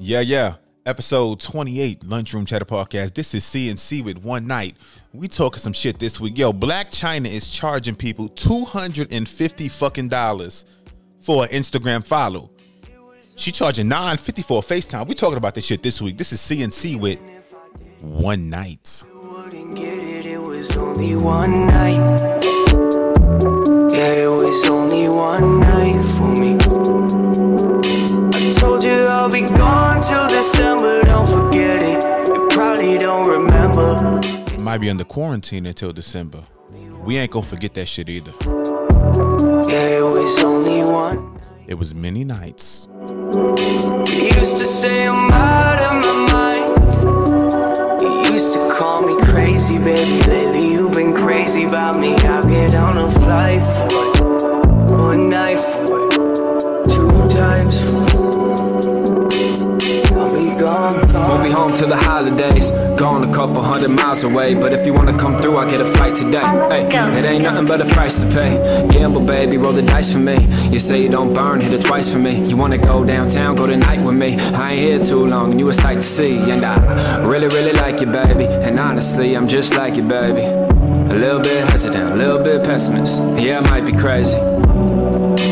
Yeah, yeah. Episode 28, Lunchroom Chatter Podcast. This is CNC with One Night. We talking some shit this week. Yo, Blac Chyna is charging people 250 fucking dollars for an Instagram follow. She charging 950 for a FaceTime. We talking about this shit this week. This is CNC with One Night. Yeah, it was only one night Might be under quarantine until December. We ain't gonna forget that shit either. Yeah, it was only one. It was many nights. You used to say I'm out of my mind. You used to call me crazy, baby. Lately you've been crazy about me. I'll get on a flight for it. One night for it. Two times for it. I'll be gone, be home till the holidays. Gone a couple hundred miles away. But if you wanna come through, I'll get a flight today. Hey, it ain't nothing but a price to pay. Gamble, baby, roll the dice for me. You say you don't burn, hit it twice for me. You wanna go downtown, go tonight with me. I ain't here too long, and you a sight to see. And I really, really like you, baby. And honestly, I'm just like you, baby. A little bit hesitant, a little bit pessimist. Yeah, I might be crazy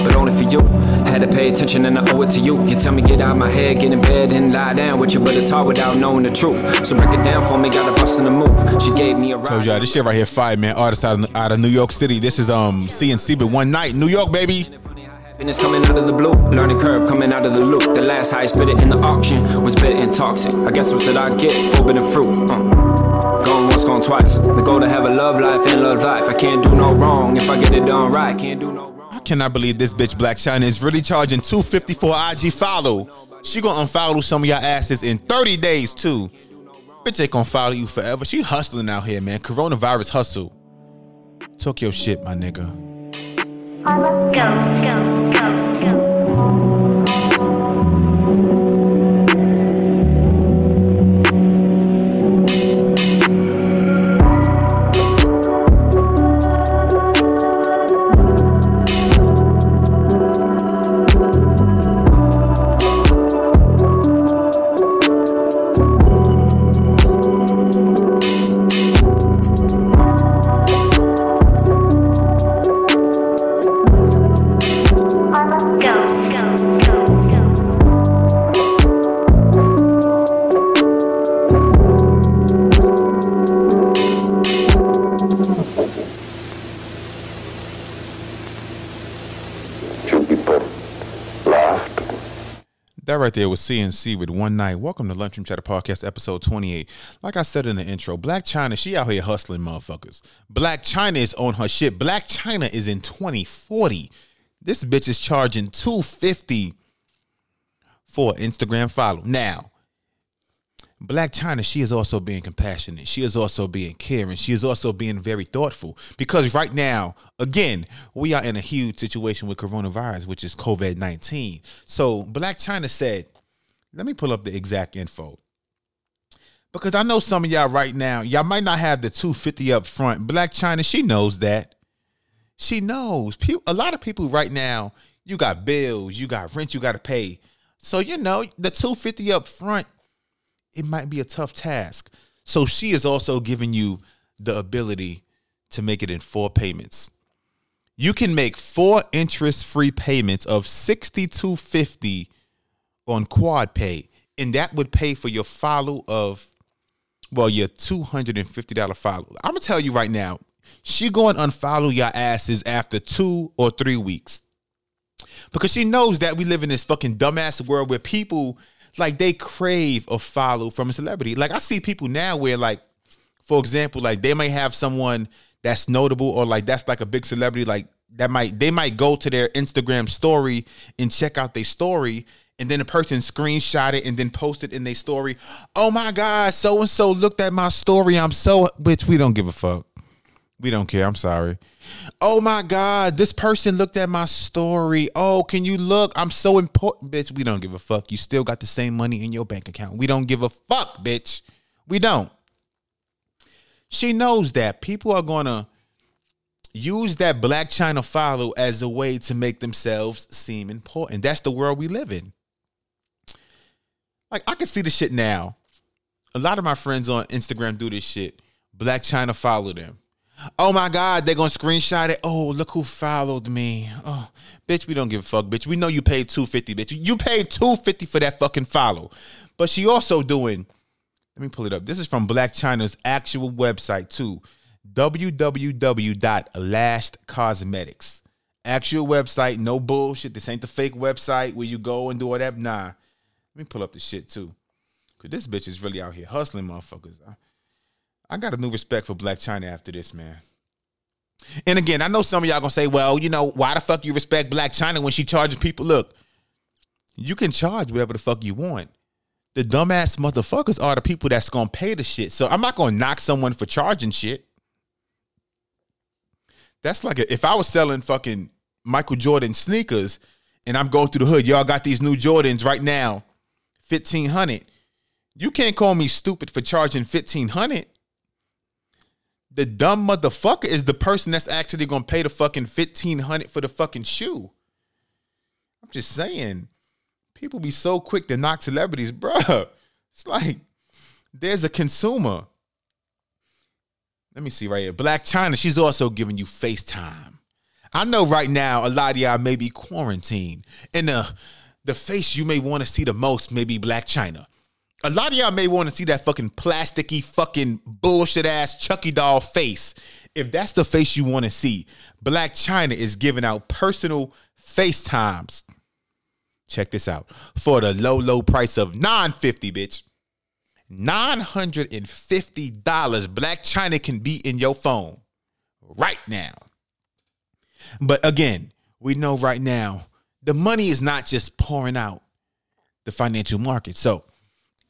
but only for you. Had to pay attention and I owe it to you. You tell me get out my head, get in bed and lie down with you, but it's hard without knowing the truth. So break it down for me, gotta bust in the move. She gave me a Told ride. y'all this shit right here, fire man. Artist out of, out of New York City. This is um CNC but One Night, New York, baby. Happiness coming out of the blue, learning curve coming out of the loop. The last high spit it in the auction was bit and toxic. I guess what did I get? Forbidden fruit. Uh. Gone once, gone twice. The goal to have a love life and love life. I can't do no wrong if I get it done right. Can't do no wrong. Cannot believe this bitch Blac Chyna is really charging 250 for IG follow. She gonna unfollow some of y'all asses in 30 days too. Bitch ain't gonna follow you forever. She hustling out here, man. Coronavirus hustle. Talk your shit, my nigga. Ghost, ghost, CNC with One Night. Welcome to Lunchroom Chatter Podcast, episode 28. Like I said in the intro, Blac Chyna, she out here hustling motherfuckers. Blac Chyna is on her shit. Blac Chyna is in 2040. This bitch is charging 250 for Instagram follow. Now, Blac Chyna, she is also being compassionate. She is also being caring. She is also being very thoughtful. Because right now, again, we are in a huge situation with coronavirus, which is COVID 19. So Blac Chyna said, let me pull up the exact info. Because I know some of y'all right now, y'all might not have the 250 up front. Blac Chyna, she knows that. She knows. A lot of people right now, you got bills, you got rent, you got to pay. So you know the 250 up front, it might be a tough task. So she is also giving you the ability to make it in four payments. You can make four interest-free payments of 6250 on QuadPay, and that would pay for your follow of well, your $250 follow. I'm gonna tell you right now, she going unfollow your asses after two or three weeks. Because she knows that we live in this fucking dumbass world where people like they crave a follow from a celebrity. Like I see people now where like, for example, like they might have someone that's notable or like that's like a big celebrity, like that might they might go to their Instagram story and check out their story. And then the person screenshot it and then post it in their story. Oh my God, so and so looked at my story. I'm so bitch, we don't give a fuck. We don't care. I'm sorry. Oh my God, this person looked at my story. Oh, can you look? I'm so important. Bitch, we don't give a fuck. You still got the same money in your bank account. We don't give a fuck, bitch. We don't. She knows that people are to use that Blac Chyna follow as a way to make themselves seem important. That's the world we live in. Like I can see the shit now. A lot of my friends on Instagram do this shit. Blac Chyna follow them. Oh my God, they're gonna screenshot it. Oh, look who followed me. Oh, bitch, we don't give a fuck, bitch. We know you paid 250, bitch. You paid 250 for that fucking follow. But she also doing, let me pull it up. This is from Blac Chyna's actual website too. www.lashedcosmetics. Actual website, no bullshit. This ain't the fake website where you go and do all that. Nah. Let me pull up the shit too. Cause this bitch is really out here hustling motherfuckers. I, I got a new respect for Blac Chyna after this, man. And again, I know some of y'all gonna say, well, you know, why the fuck you respect Blac Chyna when she charges people? Look, you can charge whatever the fuck you want. The dumbass motherfuckers are the people that's gonna pay the shit. So I'm not gonna knock someone for charging shit. That's like a, if I was selling fucking Michael Jordan sneakers and I'm going through the hood, y'all got these new Jordans right now, 1500. You can't call me stupid for charging 1500. The dumb motherfucker is the person that's actually gonna pay the fucking 1500 for the fucking shoe. I'm just saying, people be so quick to knock celebrities, bruh. It's like there's a consumer. Let me see right here. Blac Chyna, she's also giving you FaceTime. I know right now a lot of y'all may be quarantined. in the the face you may want to see the most may be Blac Chyna. A lot of y'all may want to see that fucking plasticky, fucking bullshit ass Chucky doll face. If that's the face you want to see, Blac Chyna is giving out personal FaceTimes. Check this out. For the low, low price of 950, bitch. $950 Blac Chyna can be in your phone right now. But again, we know right now the money is not just pouring out the financial market. So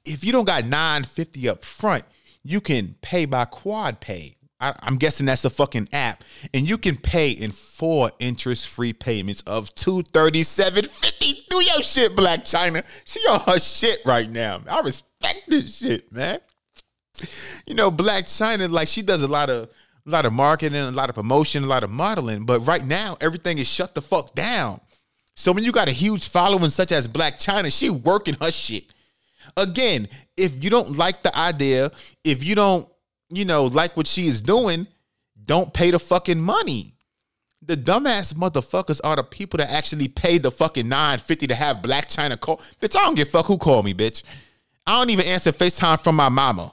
if you don't got 950 up front, you can pay by QuadPay. I, I'm guessing that's a fucking app. And you can pay in four interest-free payments of 237.50. Do your shit, Blac Chyna. She on her shit right now. I respect this shit, man. You know, Blac Chyna, like she does a lot of a lot of marketing, a lot of promotion, a lot of modeling. But right now, everything is shut the fuck down. So when you got a huge following such as Blac Chyna, she working her shit. Again, if you don't like the idea, if you don't, you know, like what she is doing, don't pay the fucking money. The dumbass motherfuckers are the people that actually pay the fucking 950 to have Blac Chyna call. Bitch, I don't give fuck who called me, bitch. I don't even answer FaceTime from my mama.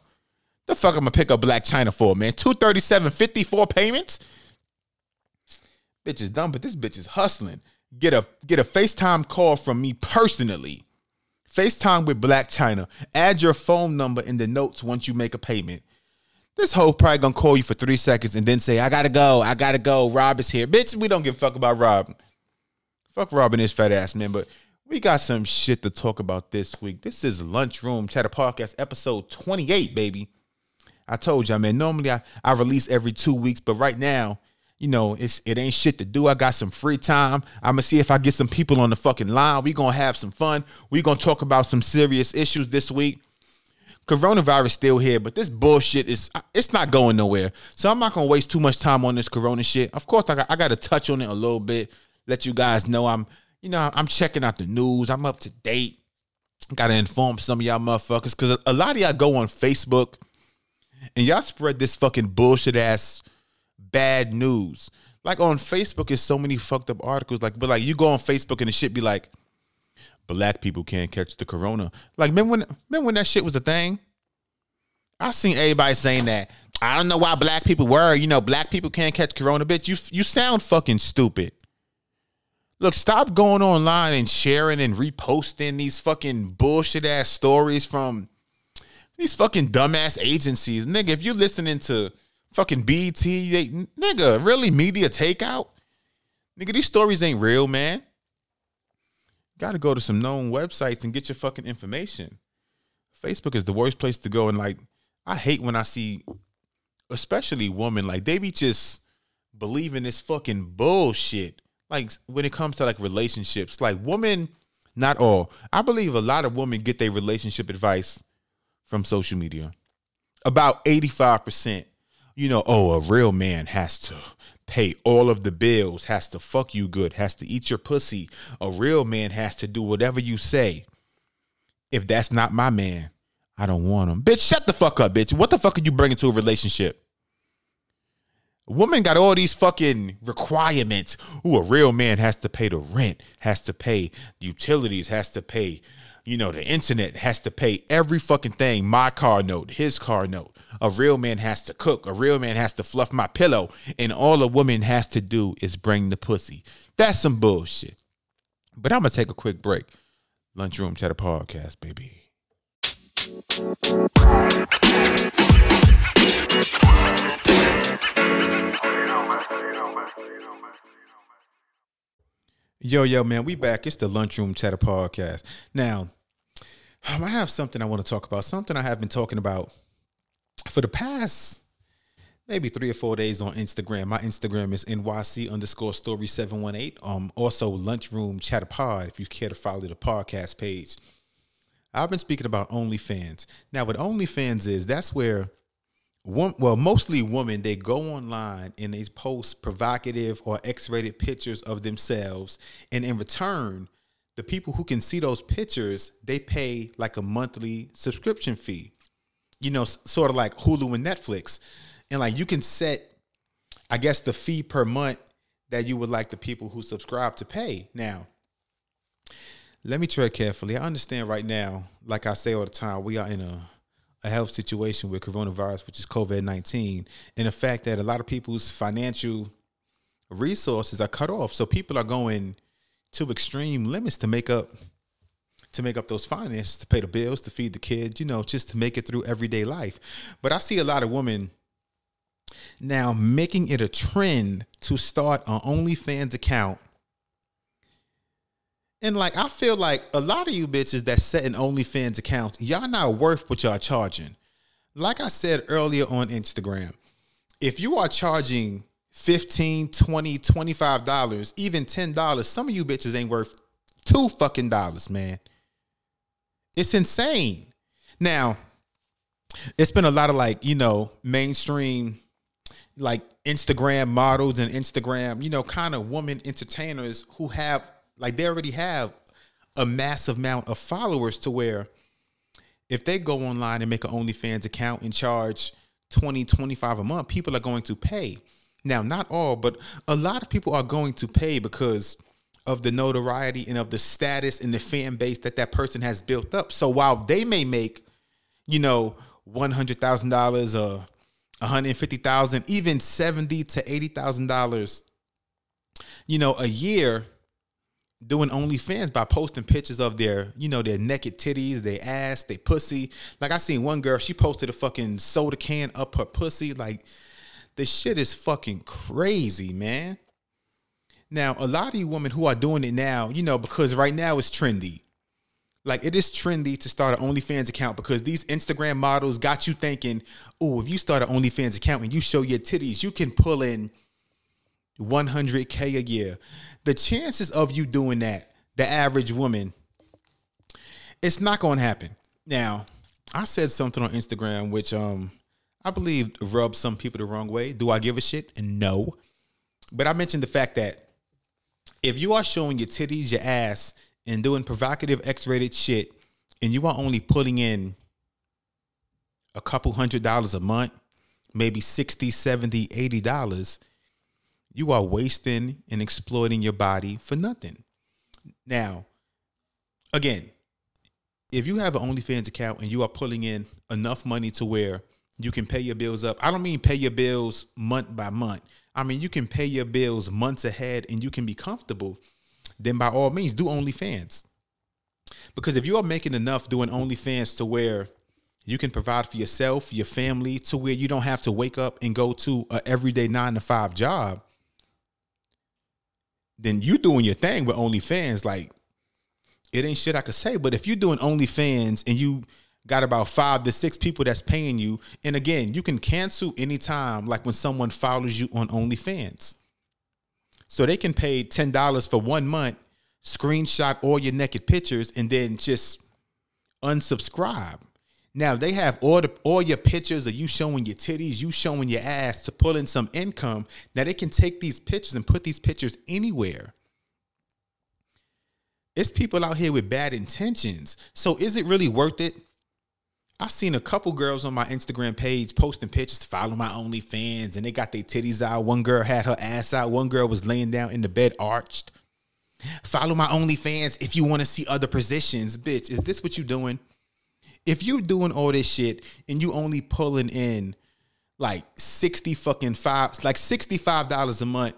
The fuck I'm gonna pick up Blac Chyna for, man? 237 54 payments? Bitch is dumb, but this bitch is hustling. Get a get a FaceTime call from me personally. FaceTime with Blac Chyna. Add your phone number in the notes once you make a payment. This hoe probably gonna call you for three seconds and then say, I gotta go, I gotta go. Rob is here. Bitch, we don't give a fuck about Rob. Fuck Rob and his fat ass, man. But we got some shit to talk about this week. This is Lunchroom Chatter Podcast, episode 28, baby. I told y'all, man. Normally I, I release every two weeks, but right now, you know, it's it ain't shit to do. I got some free time. I'm gonna see if I get some people on the fucking line. We gonna have some fun. We gonna talk about some serious issues this week. Coronavirus still here, but this bullshit is it's not going nowhere. So I'm not gonna waste too much time on this corona shit. Of course, I got I got to touch on it a little bit. Let you guys know I'm you know I'm checking out the news. I'm up to date. Got to inform some of y'all motherfuckers because a lot of y'all go on Facebook and y'all spread this fucking bullshit ass bad news. Like on Facebook is so many fucked up articles. Like, but like you go on Facebook and the shit be like, black people can't catch the corona. Like, remember when remember when that shit was a thing? I seen everybody saying that. I don't know why black people were, you know, black people can't catch corona, bitch. You you sound fucking stupid. Look, stop going online and sharing and reposting these fucking bullshit ass stories from these fucking dumbass agencies. Nigga, if you listening to fucking BT, they, nigga, really media takeout? Nigga, these stories ain't real, man. Got to go to some known websites and get your fucking information. Facebook is the worst place to go. And like, I hate when I see, especially women, like they be just believing this fucking bullshit. Like when it comes to like relationships, like women, not all. I believe a lot of women get their relationship advice from social media. About 85%. You know, oh, a real man has to pay all of the bills, has to fuck you good, has to eat your pussy. A real man has to do whatever you say. if that's not my man, I don't want him. Bitch, shut the fuck up, bitch. What the fuck are you bringing to a relationship? Woman got all these fucking requirements. Ooh, a real man has to pay the rent, has to pay utilities, has to pay, you know, the internet, has to pay every fucking thing. My car note, his car note. A real man has to cook. A real man has to fluff my pillow. And all a woman has to do is bring the pussy. That's some bullshit. But I'm gonna take a quick break. Lunchroom Chatter Podcast, baby. Yo, yo, man, we back. It's the Lunchroom Chatter Podcast. Now, um, I have something I want to talk about. Something I have been talking about for the past maybe three or four days on Instagram. My Instagram is NYC underscore story 718. Um, also Lunchroom Chatter Pod, if you care to follow the podcast page. I've been speaking about OnlyFans. Now, what OnlyFans is, that's where well, mostly women, they go online and they post provocative or X-rated pictures of themselves, and in return, the people who can see those pictures, they pay like a monthly subscription fee. You know, sort of like Hulu and Netflix. And like you can set, I guess, the fee per month that you would like the people who subscribe to pay. Now, let me tread carefully. I understand right now, like I say all the time, we are in a, a health situation with coronavirus, which is COVID 19, and the fact that a lot of people's financial resources are cut off. So people are going to extreme limits to make up to make up those finances to pay the bills to feed the kids you know just to make it through everyday life but i see a lot of women now making it a trend to start an onlyfans account and like I feel like a lot of you bitches that set an OnlyFans account, y'all not worth what y'all charging. Like I said earlier on Instagram, if you are charging 15, 20, 25 dollars, even 10 dollars, some of you bitches ain't worth two fucking dollars, man. It's insane. Now, it's been a lot of like, you know, mainstream like Instagram models and Instagram, you know, kind of woman entertainers who have like they already have a massive amount of followers to where if they go online and make an OnlyFans account and charge 20, 25 a month, people are going to pay. Now, not all, but a lot of people are going to pay because of the notoriety and of the status and the fan base that that person has built up. So while they may make, you know, one hundred thousand dollars or one hundred fifty thousand, even seventy to eighty thousand dollars, you know, a year doing OnlyFans by posting pictures of their, you know, their naked titties, their ass, their pussy. Like I seen one girl, she posted a fucking soda can up her pussy. Like the shit is fucking crazy, man. Now, a lot of you women who are doing it now, you know, because right now it's trendy. Like it is trendy to start an OnlyFans account because these Instagram models got you thinking, oh, if you start an OnlyFans account and you show your titties, you can pull in 100K a year. The chances of you doing that, the average woman, it's not going to happen. Now, I said something on Instagram which um I believe rubbed some people the wrong way. Do I give a shit? No. But I mentioned the fact that if you are showing your titties, your ass, and doing provocative X-rated shit, and you are only putting in a couple hundred dollars a month, maybe 60, 70, 80 dollars, you are wasting and exploiting your body for nothing. Now, again, if you have an OnlyFans account and you are pulling in enough money to where you can pay your bills up, I don't mean pay your bills month by month. I mean you can pay your bills months ahead and you can be comfortable. Then by all means, do OnlyFans. Because if you are making enough doing OnlyFans to where you can provide for yourself, your family, to where you don't have to wake up and go to a everyday nine to five job, then you doing your thing with OnlyFans. Like it ain't shit I could say. But if you're doing OnlyFans and you got about five to six people that's paying you, and again, you can cancel anytime, like when someone follows you on OnlyFans. So they can pay ten dollars for one month, screenshot all your naked pictures, and then just unsubscribe. Now they have all the all your pictures of you showing your titties, you showing your ass to pull in some income. Now they can take these pictures and put these pictures anywhere. it's people out here with bad intentions. So is it really worth it? I've seen a couple girls on my Instagram page posting pictures, to follow my OnlyFans, and they got their titties out. One girl had her ass out. One girl was laying down in the bed arched. Follow my OnlyFans if you want to see other positions. Bitch, is this what you doing? If you doing all this shit and you only pulling in like 60 fucking five, like $65 a month,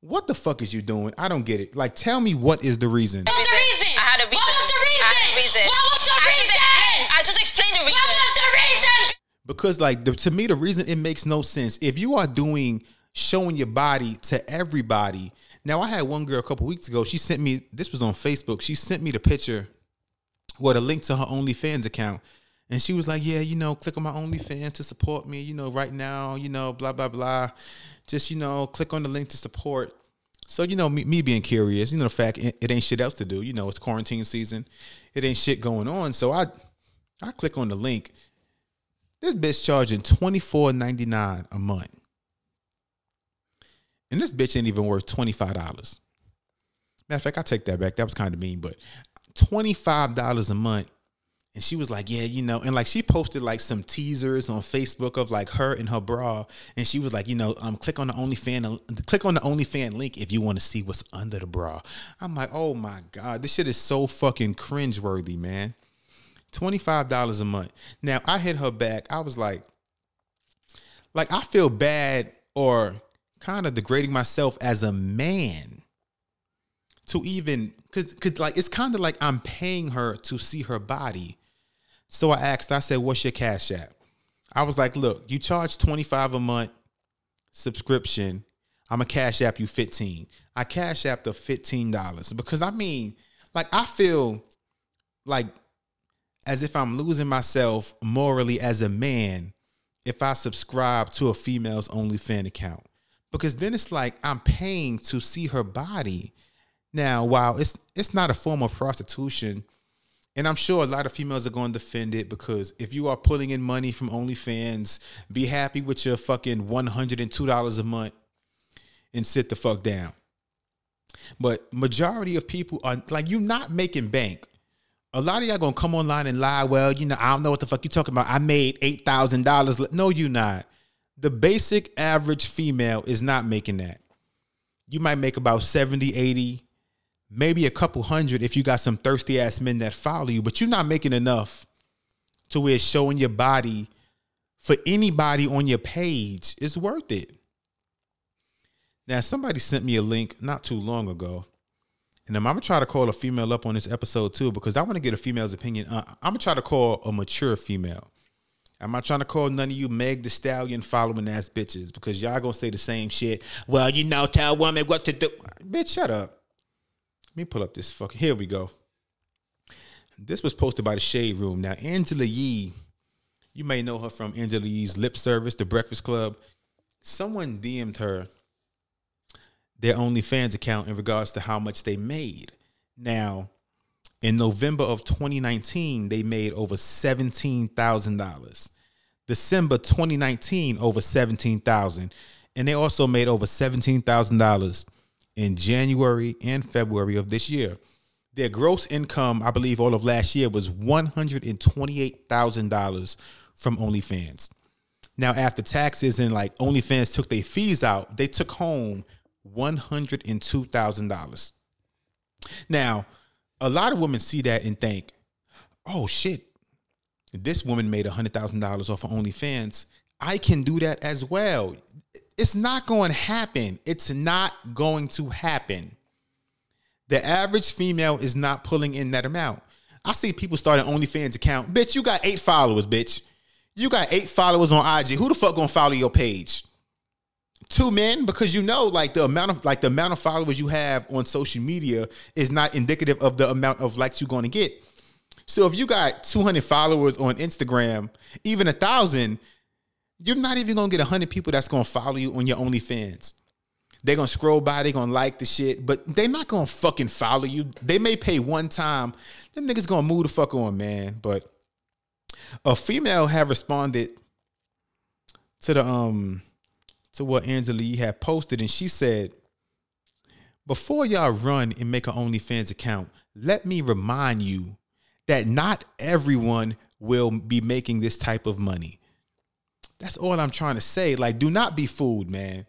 what the fuck is you doing? I don't get it. Like, tell me what is the reason? What was the reason? I had a reason. What was the reason? I had a reason. What was the reason? reason. I just explained the reason. What was the reason? because like the, to me the reason it makes no sense if you are doing showing your body to everybody now i had one girl a couple weeks ago she sent me this was on facebook she sent me the picture with a link to her onlyfans account. And she was like yeah you know click on my onlyfans to support me you know right now you know blah blah blah. Just you know click on the link to support. So you know me, me being curious you know the fact it, it ain't shit else to do you know it's quarantine season it ain't shit going on. So i i click on the link. This bitch charging twenty four ninety nine a month, and this bitch ain't even worth twenty five dollars. Matter of fact, I take that back. That was kind of mean, but twenty five dollars a month. And she was like, "Yeah, you know," and like she posted like some teasers on Facebook of like her and her bra, and she was like, "You know, um, click on the OnlyFan, click on the OnlyFan link if you want to see what's under the bra." I'm like, "Oh my god, this shit is so fucking cringeworthy, man." $25 a month. Now I hit her back. I was like, like I feel bad or kind of degrading myself as a man to even cause, cause like it's kind of like I'm paying her to see her body. So I asked, I said, what's your cash app? I was like, look, you charge 25 a month subscription. I'm a cash app you 15. I cash app the $15 because I mean, like I feel like as if I'm losing myself morally as a man if I subscribe to a female's OnlyFans account. Because then it's like I'm paying to see her body. Now, while it's it's not a form of prostitution, and I'm sure a lot of females are going to defend it because if you are pulling in money from OnlyFans, be happy with your fucking $102 a month and sit the fuck down. But majority of people are like you're not making bank a lot of y'all gonna come online and lie. Well, you know, I don't know what the fuck you talking about. I made eight thousand dollars. No, you not. The basic average female is not making that. You might make about 70, 80, maybe a couple hundred if you got some thirsty ass men that follow you, but you're not making enough to where showing your body for anybody on your page is worth it. Now, somebody sent me a link not too long ago and I'm, gonna try to call a female up on this episode too because I want to get a female's opinion. Uh, I'm gonna try to call a mature female. I'm not trying to call none of you Meg the Stallion following ass bitches because y'all gonna say the same shit. Well, you know, tell women what to do. Bitch, shut up. Let me pull up this fucking. Here we go. This was posted by the Shade Room. Now, Angela Yee, you may know her from Angela Yee's Lip Service, The Breakfast Club. Someone DM'd her their OnlyFans account in regards to how much they made. Now, in November of 2019, they made over $17,000. December 2019, over 17,000. And they also made over $17,000 in January and February of this year. Their gross income, I believe, all of last year was $128,000 from OnlyFans. Now, after taxes and like OnlyFans took their fees out, they took home $102,000. Now, a lot of women see that and think, oh shit, this woman made $100,000 off of OnlyFans. I can do that as well. It's not going to happen. It's not going to happen. The average female is not pulling in that amount. I see people start an OnlyFans account. Bitch, you got eight followers, bitch. You got eight followers on IG. Who the fuck gonna follow your page? two men because you know like the amount of like the amount of followers you have on social media is not indicative of the amount of likes you're to get so if you got 200 followers on instagram even a thousand you're not even to get 100 people that's to follow you on your onlyfans. They're to scroll by they're to like the shit but they're not to fucking follow you. They may pay one time. Them niggas to move the fuck on man. But a female have responded to the um to what Angela had posted, and she said, "Before y'all run and make an OnlyFans account, let me remind you that not everyone will be making this type of money. That's all I'm trying to say. Like, do not be fooled, man.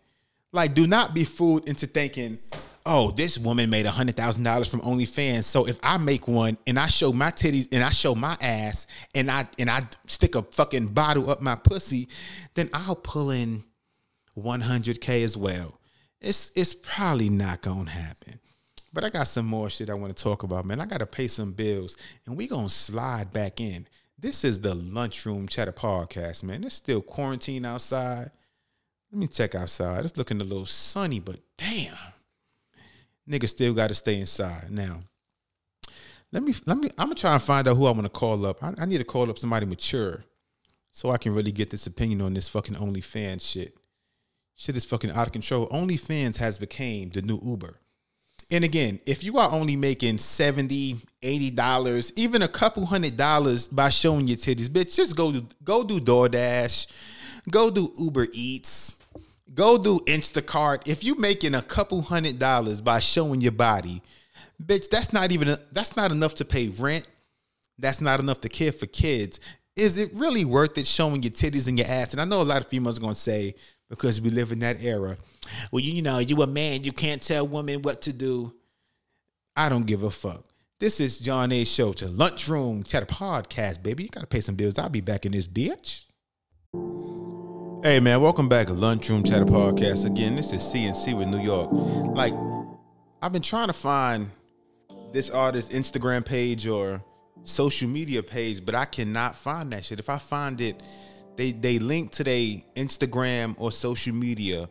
Like, do not be fooled into thinking, oh, this woman made a hundred thousand dollars from OnlyFans. So if I make one and I show my titties and I show my ass and I and I stick a fucking bottle up my pussy, then I'll pull in 100k as well. It's it's probably not gonna happen. But I got some more shit I want to talk about, man. I gotta pay some bills, and we gonna slide back in. This is the lunchroom chatter podcast, man. It's still quarantine outside. Let me check outside. It's looking a little sunny, but damn, nigga still got to stay inside. Now, let me let me. I'm gonna try and find out who I want to call up. I, I need to call up somebody mature, so I can really get this opinion on this fucking OnlyFans shit. Shit is fucking out of control. OnlyFans has became the new Uber. And again, if you are only making 70 $80, even a couple hundred dollars by showing your titties, bitch, just go do, go do DoorDash, go do Uber Eats, go do Instacart. If you making a couple hundred dollars by showing your body, bitch, that's not even that's not enough to pay rent. That's not enough to care for kids. Is it really worth it showing your titties and your ass? And I know a lot of females are gonna say, because we live in that era. Well, you, you know, you a man, you can't tell women what to do. I don't give a fuck. This is John A. Show to Lunchroom Chatter Podcast, baby. You gotta pay some bills. I'll be back in this bitch. Hey man, welcome back to Lunchroom Chatter Podcast. Again, this is CNC with New York. Like, I've been trying to find this artist's Instagram page or social media page, but I cannot find that shit. If I find it, they they link to their Instagram or social media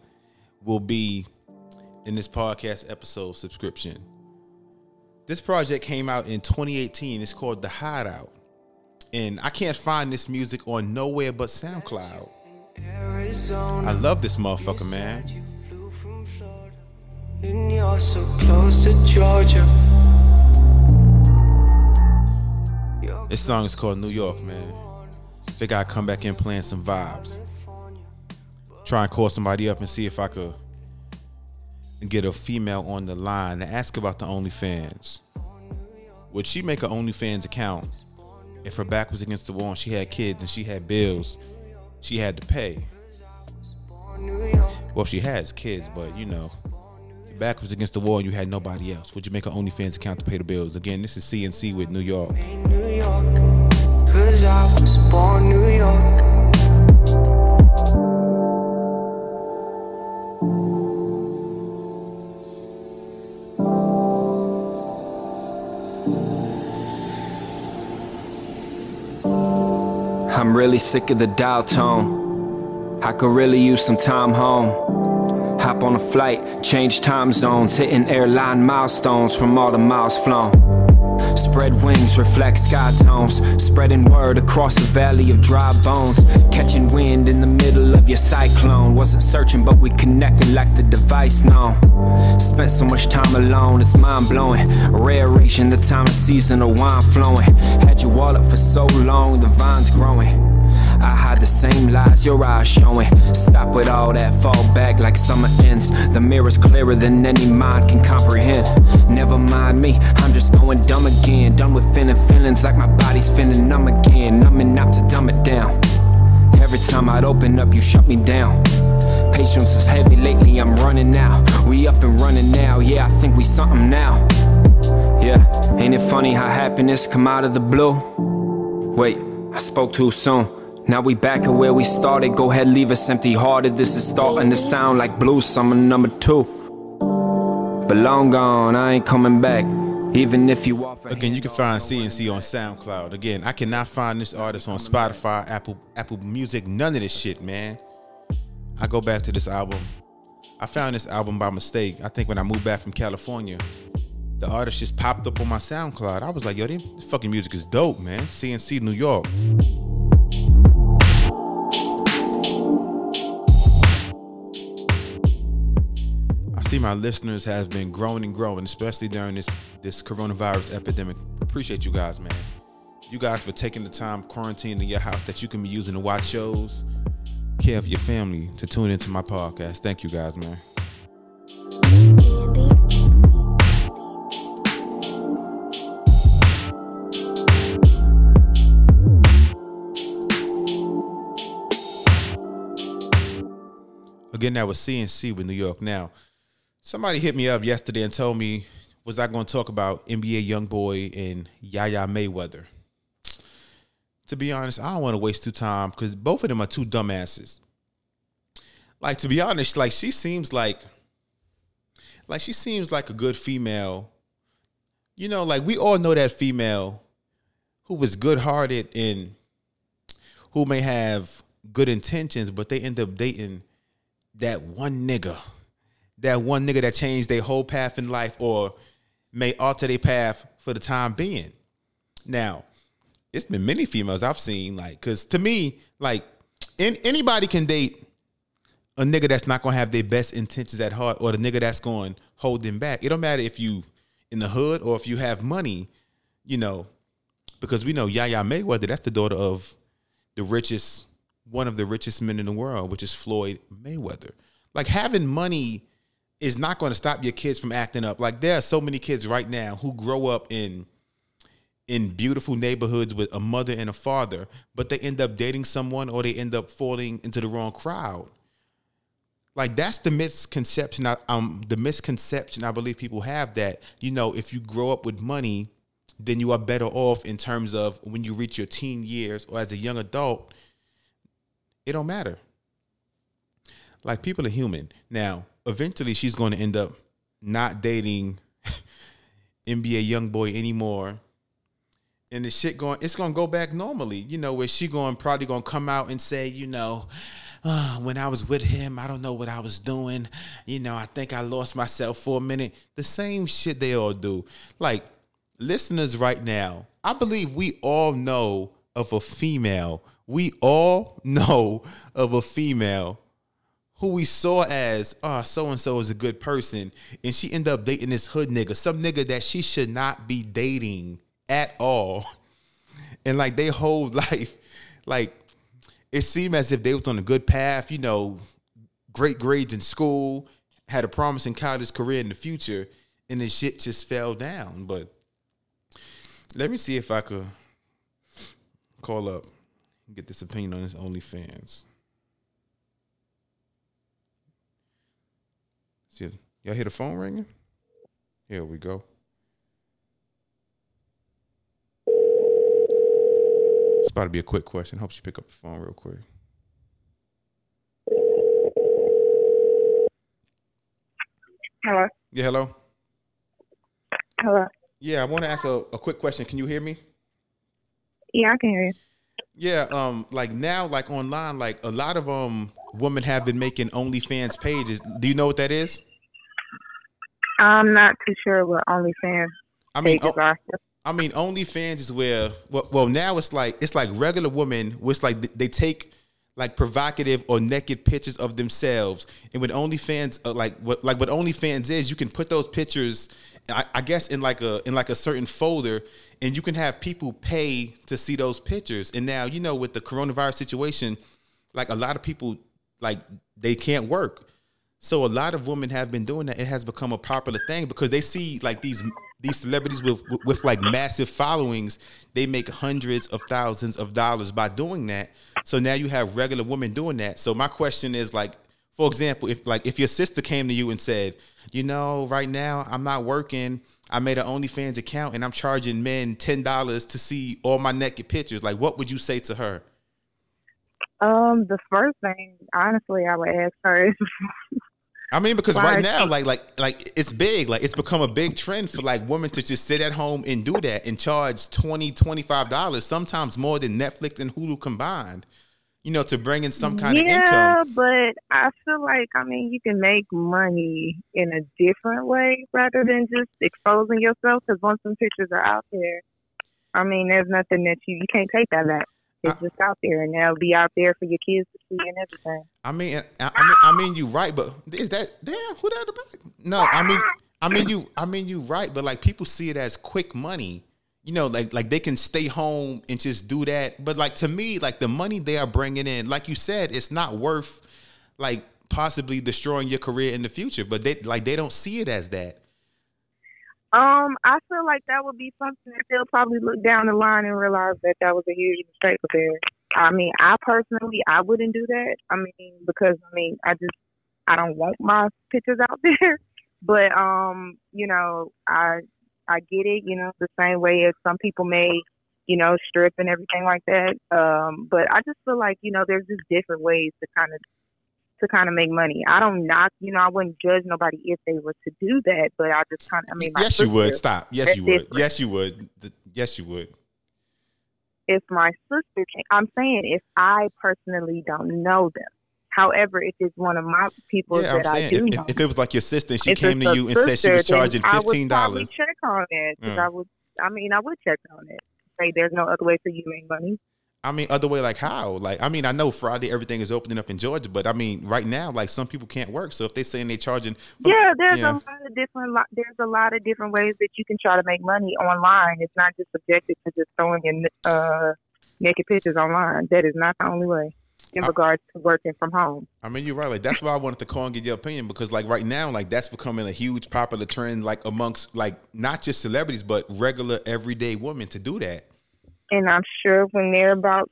will be in this podcast episode subscription. This project came out in 2018. It's called The Hideout. And I can't find this music on nowhere but SoundCloud. I love this motherfucker, man. And you're so close to Georgia. This song is called New York, man. Figure I'd come back in playing some vibes. Try and call somebody up and see if I could get a female on the line and ask about the OnlyFans. Would she make an OnlyFans account if her back was against the wall and she had kids and she had bills she had to pay? Well, she has kids, but you know, your back was against the wall and you had nobody else. Would you make an OnlyFans account to pay the bills? Again, this is CNC with New York. Cause I was born New York. I'm really sick of the dial tone. I could really use some time home. Hop on a flight, change time zones, hitting airline milestones from all the miles flown. Spread wings, reflect sky tones. Spreading word across a valley of dry bones. Catching wind in the middle of your cyclone. Wasn't searching, but we connected like the device known. Spent so much time alone, it's mind blowing. Rare ration, the time of season of wine flowing. Had you all up for so long, the vine's growing. I hide the same lies your eyes showing. Stop with all that, fall back like summer ends. The mirror's clearer than any mind can comprehend. Never mind me, I'm just going dumb again. Done with feeling feelings like my body's feeling numb again. Numbing out to dumb it down. Every time I'd open up, you shut me down. Patience is heavy lately, I'm running now. We up and running now, yeah, I think we something now. Yeah, ain't it funny how happiness come out of the blue? Wait, I spoke too soon. Now we back at where we started. Go ahead, leave us empty hearted. This is starting to sound like blues summer number two. But long gone, I ain't coming back. Even if you offer. Again, you can find CNC on SoundCloud. Again, I cannot find this artist on Spotify, Apple, Apple Music, none of this shit, man. I go back to this album. I found this album by mistake. I think when I moved back from California, the artist just popped up on my SoundCloud. I was like, yo, this fucking music is dope, man. CNC New York. see my listeners has been growing and growing, especially during this this coronavirus epidemic. Appreciate you guys, man. You guys for taking the time quarantining your house that you can be using to watch shows, care for your family, to tune into my podcast. Thank you guys, man. Again, that was CNC with New York Now somebody hit me up yesterday and told me, was I going to talk about NBA YoungBoy and Yaya Mayweather? To be honest, I don't want to waste too time because both of them are two dumbasses. Like to be honest, like she seems like, like she seems like a good female. You know, like we all know that female who was good hearted and who may have good intentions, but they end up dating that one nigga, that one nigga that changed their whole path in life or may alter their path for the time being. Now, it's been many females I've seen, like, cause to me, like, in, anybody can date a nigga that's not gonna have their best intentions at heart or the nigga that's to hold them back. It don't matter if you in the hood or if you have money, you know, because we know Yaya Mayweather, that's the daughter of the richest, one of the richest men in the world, which is Floyd Mayweather. Like having money is not going to stop your kids from acting up. Like there are so many kids right now who grow up in in beautiful neighborhoods with a mother and a father, but they end up dating someone or they end up falling into the wrong crowd. Like that's the misconception. I, um, the misconception I believe people have that you know if you grow up with money, then you are better off in terms of when you reach your teen years or as a young adult. It don't matter. Like people are human. Now, eventually, she's going to end up not dating NBA YoungBoy anymore. And the shit going it's gonna go back normally you know where she going probably gonna come out and say you know uh, when i was with him i don't know what i was doing. You know i think i lost myself for a minute. The same shit they all do. Like listeners right now i believe we all know of a female. We all know of a female who we saw as ah, oh so and so is a good person and she ended up dating this hood nigga some nigga that she should not be dating at all. And like they whole life, like it seemed as if they was on a good path, you know, great grades in school, had a promising college career in the future, and the shit just fell down. But let me see if I could call up and get this opinion on this OnlyFans. See, y'all hear the phone ringing? Here we go. It's about to be a quick question. Hope you pick up the phone real quick. Hello. Yeah, hello. Hello. Yeah, I want to ask a, a quick question. Can you hear me? Yeah, I can hear you. Yeah, um, like now, like online, like a lot of um women have been making OnlyFans pages. Do you know what that is? I'm not too sure what OnlyFans I mean, pages oh, are. I mean, OnlyFans is where well, well now it's like it's like regular women, which like they take like provocative or naked pictures of themselves, and with OnlyFans, uh, like what like what OnlyFans is, you can put those pictures, I, I guess, in like a in like a certain folder, and you can have people pay to see those pictures. And now you know with the coronavirus situation, like a lot of people like they can't work. So a lot of women have been doing that. It has become a popular thing because they see like these these celebrities with, with like massive followings. They make hundreds of thousands of dollars by doing that. So now you have regular women doing that. So my question is like, for example, if like if your sister came to you and said, you know, right now I'm not working. I made an OnlyFans account and I'm charging men ten dollars to see all my naked pictures. Like, what would you say to her? Um, the first thing, honestly, I would ask her is, I mean, because Why right now, she- like, like, like it's big. Like, it's become a big trend for like women to just sit at home and do that and charge 20 dollars, sometimes more than Netflix and Hulu combined. You know, to bring in some kind yeah, of income. Yeah, but I feel like I mean you can make money in a different way rather than just exposing yourself. Because once some pictures are out there, I mean, there's nothing that you you can't take that back. It's I- just out there, and they'll be out there for your kids to see and everything. I mean, I, I mean, I mean, you right, but is that damn who that the back? No, I mean, I mean you, I mean you right, but like people see it as quick money. You know, like like they can stay home and just do that. But like to me, like the money they are bringing in, like you said, it's not worth like possibly destroying your career in the future. But they like they don't see it as that. Um, I feel like that would be something that they'll probably look down the line and realize that that was a huge mistake with theirs. I mean, I personally, I wouldn't do that. I mean, because I mean, I just I don't want my pictures out there. But um, you know, I I get it. You know, the same way as some people may, you know, strip and everything like that. Um, but I just feel like you know, there's just different ways to kind of to kind of make money. I don't knock, you know, I wouldn't judge nobody if they were to do that, but I just kind of, I mean, my yes, you would. Stop. Yes, you would. different. Yes, you would. Yes, you would. if my sister can, I'm saying if I personally don't know them. However, if it's one of my people Yeah, that I do if, know, if, it was like your sister and she came to you and said she was sister, then charging I would fifteen dollars. check on it because Mm. I would. I mean, I would check on it. Say there's no other way for you to make money. I mean, other way like how? Like, I mean, I know Friday everything is opening up in Georgia, but I mean, right now, like some people can't work. So if they're saying they're charging, Yeah, there's a lot of different. There's a lot of different ways that you can try to make money online. It's not just subjected to just throwing in uh, naked pictures online. That is not the only way in I- regards to working from home. I mean, you're right. Like that's why I wanted to call and get your opinion because, like, right now, like that's becoming a huge popular trend, like amongst like not just celebrities but regular everyday women to do that. And I'm sure when they're about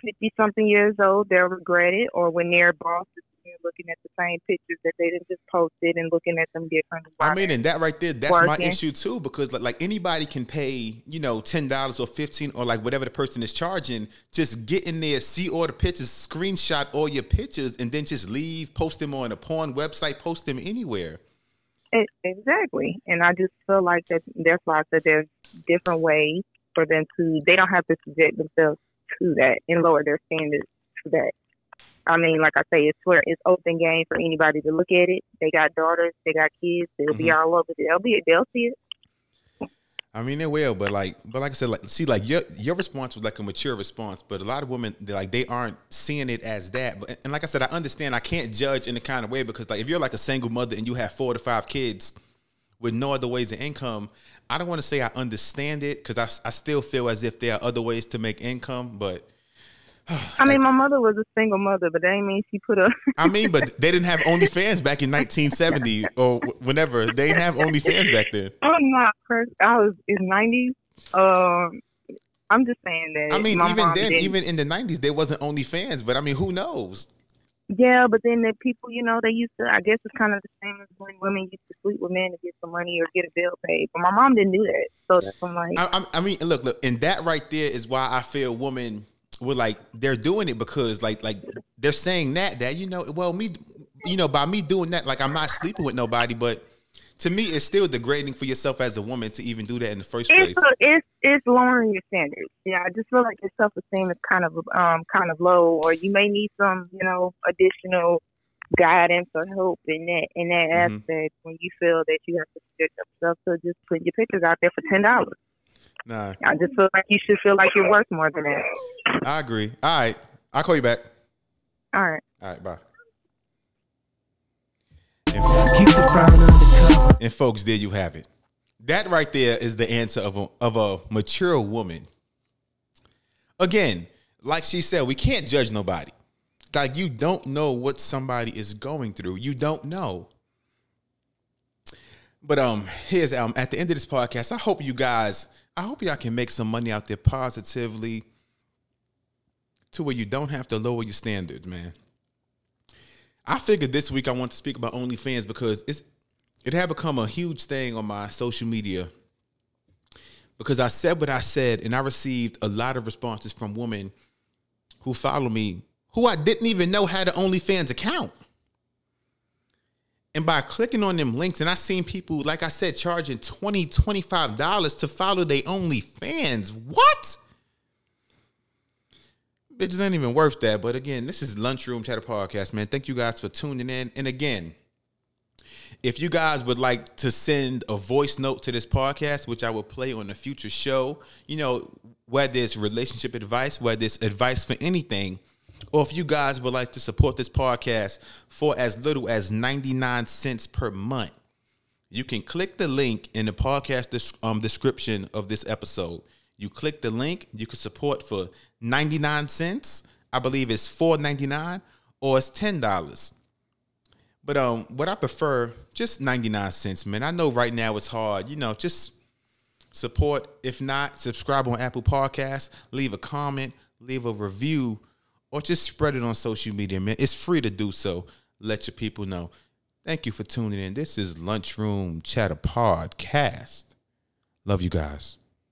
fifty something years old, they'll regret it. Or when their bosses are looking at the same pictures that they didn't just posted and looking at them different. I mean, and that right there, that's my issue too, because like, like anybody can pay, you know, ten dollars or fifteen or like whatever the person is charging. Just get in there, see all the pictures, screenshot all your pictures, and then just leave, post them on a porn website, post them anywhere. E- Exactly. And I just feel like that that's why I said there's different ways for them to they don't have to subject themselves to that and lower their standards to that. I mean, like I say, it's where it's open game for anybody to look at it. They got daughters, they got kids, they'll be mm-hmm. all over. They'll be they'll see it. I mean, they will, but like, but like I said, like, see, like your your response was like a mature response, but a lot of women, they like, they aren't seeing it as that. But and like I said, I understand. I can't judge in the kind of way because like if you're like a single mother and you have four to five kids with no other ways of income, I don't want to say I understand it because I I still feel as if there are other ways to make income, but I mean, my mother was a single mother, but that ain't mean she put a I mean, but they didn't have OnlyFans back in 1970 or whenever. They didn't have OnlyFans back then. I'm not I was in nineties. Um I'm just saying that I mean, even then, didn't- even in the 90s, there wasn't OnlyFans. But I mean, who knows? Yeah, but then the people, you know, they used to. I guess it's kind of the same as when women used to sleep with men to get some money or get a bill paid. But my mom didn't do that, so that's I'm like, I, I, I mean, look, look, and that right there is why I feel women were like they're doing it because like like they're saying that that you know well me you know by me doing that like I'm not sleeping with nobody, but to me it's still degrading for yourself as a woman to even do that in the first place. it's a, it's it's lowering your standards. Yeah, I just feel like your self esteem is kind of um kind of low, or you may need some, you know, additional guidance or help in that in that Mhm. aspect when you feel that you have to subject yourself to just putting your pictures out there for ten dollars. Nah, I just feel like you should feel like you're worth more than that. I agree. All right, I'll call you back. All right. All right, bye. Keep the frown under cover. And folks, there you have it. That right there is the answer of a, of a mature woman. Again, like she said, we can't judge nobody. Like you don't know what somebody is going through. You don't know. But um, here's um at the end of this podcast, I hope you guys, I hope y'all can make some money out there positively to where you don't have to lower your standards, man. I figured this week I want to speak about OnlyFans because it's it had become a huge thing on my social media because I said what I said and I received a lot of responses from women who follow me who I didn't even know had an OnlyFans account. And by clicking on them links, and I seen people, like I said, charging $20, $25 to follow their OnlyFans. What? Bitches ain't even worth that. But again, this is Lunchroom Chatter Podcast, man. Thank you guys for tuning in. And again, if you guys would like to send a voice note to this podcast, which I will play on a future show, you know, whether it's relationship advice, whether it's advice for anything, or if you guys would like to support this podcast for as little as 99 cents per month, you can click the link in the podcast um, description of this episode. You click the link, you can support for 99 cents. I believe it's 4.99 or it's $10. But um, what I prefer, just 99 cents, man. I know right now it's hard. You know, just support. If not, subscribe on Apple Podcasts, leave a comment, leave a review, or just spread it on social media, man. It's free to do so. let your people know. Thank you for tuning in. This is Lunchroom Chatter Podcast. Love you guys.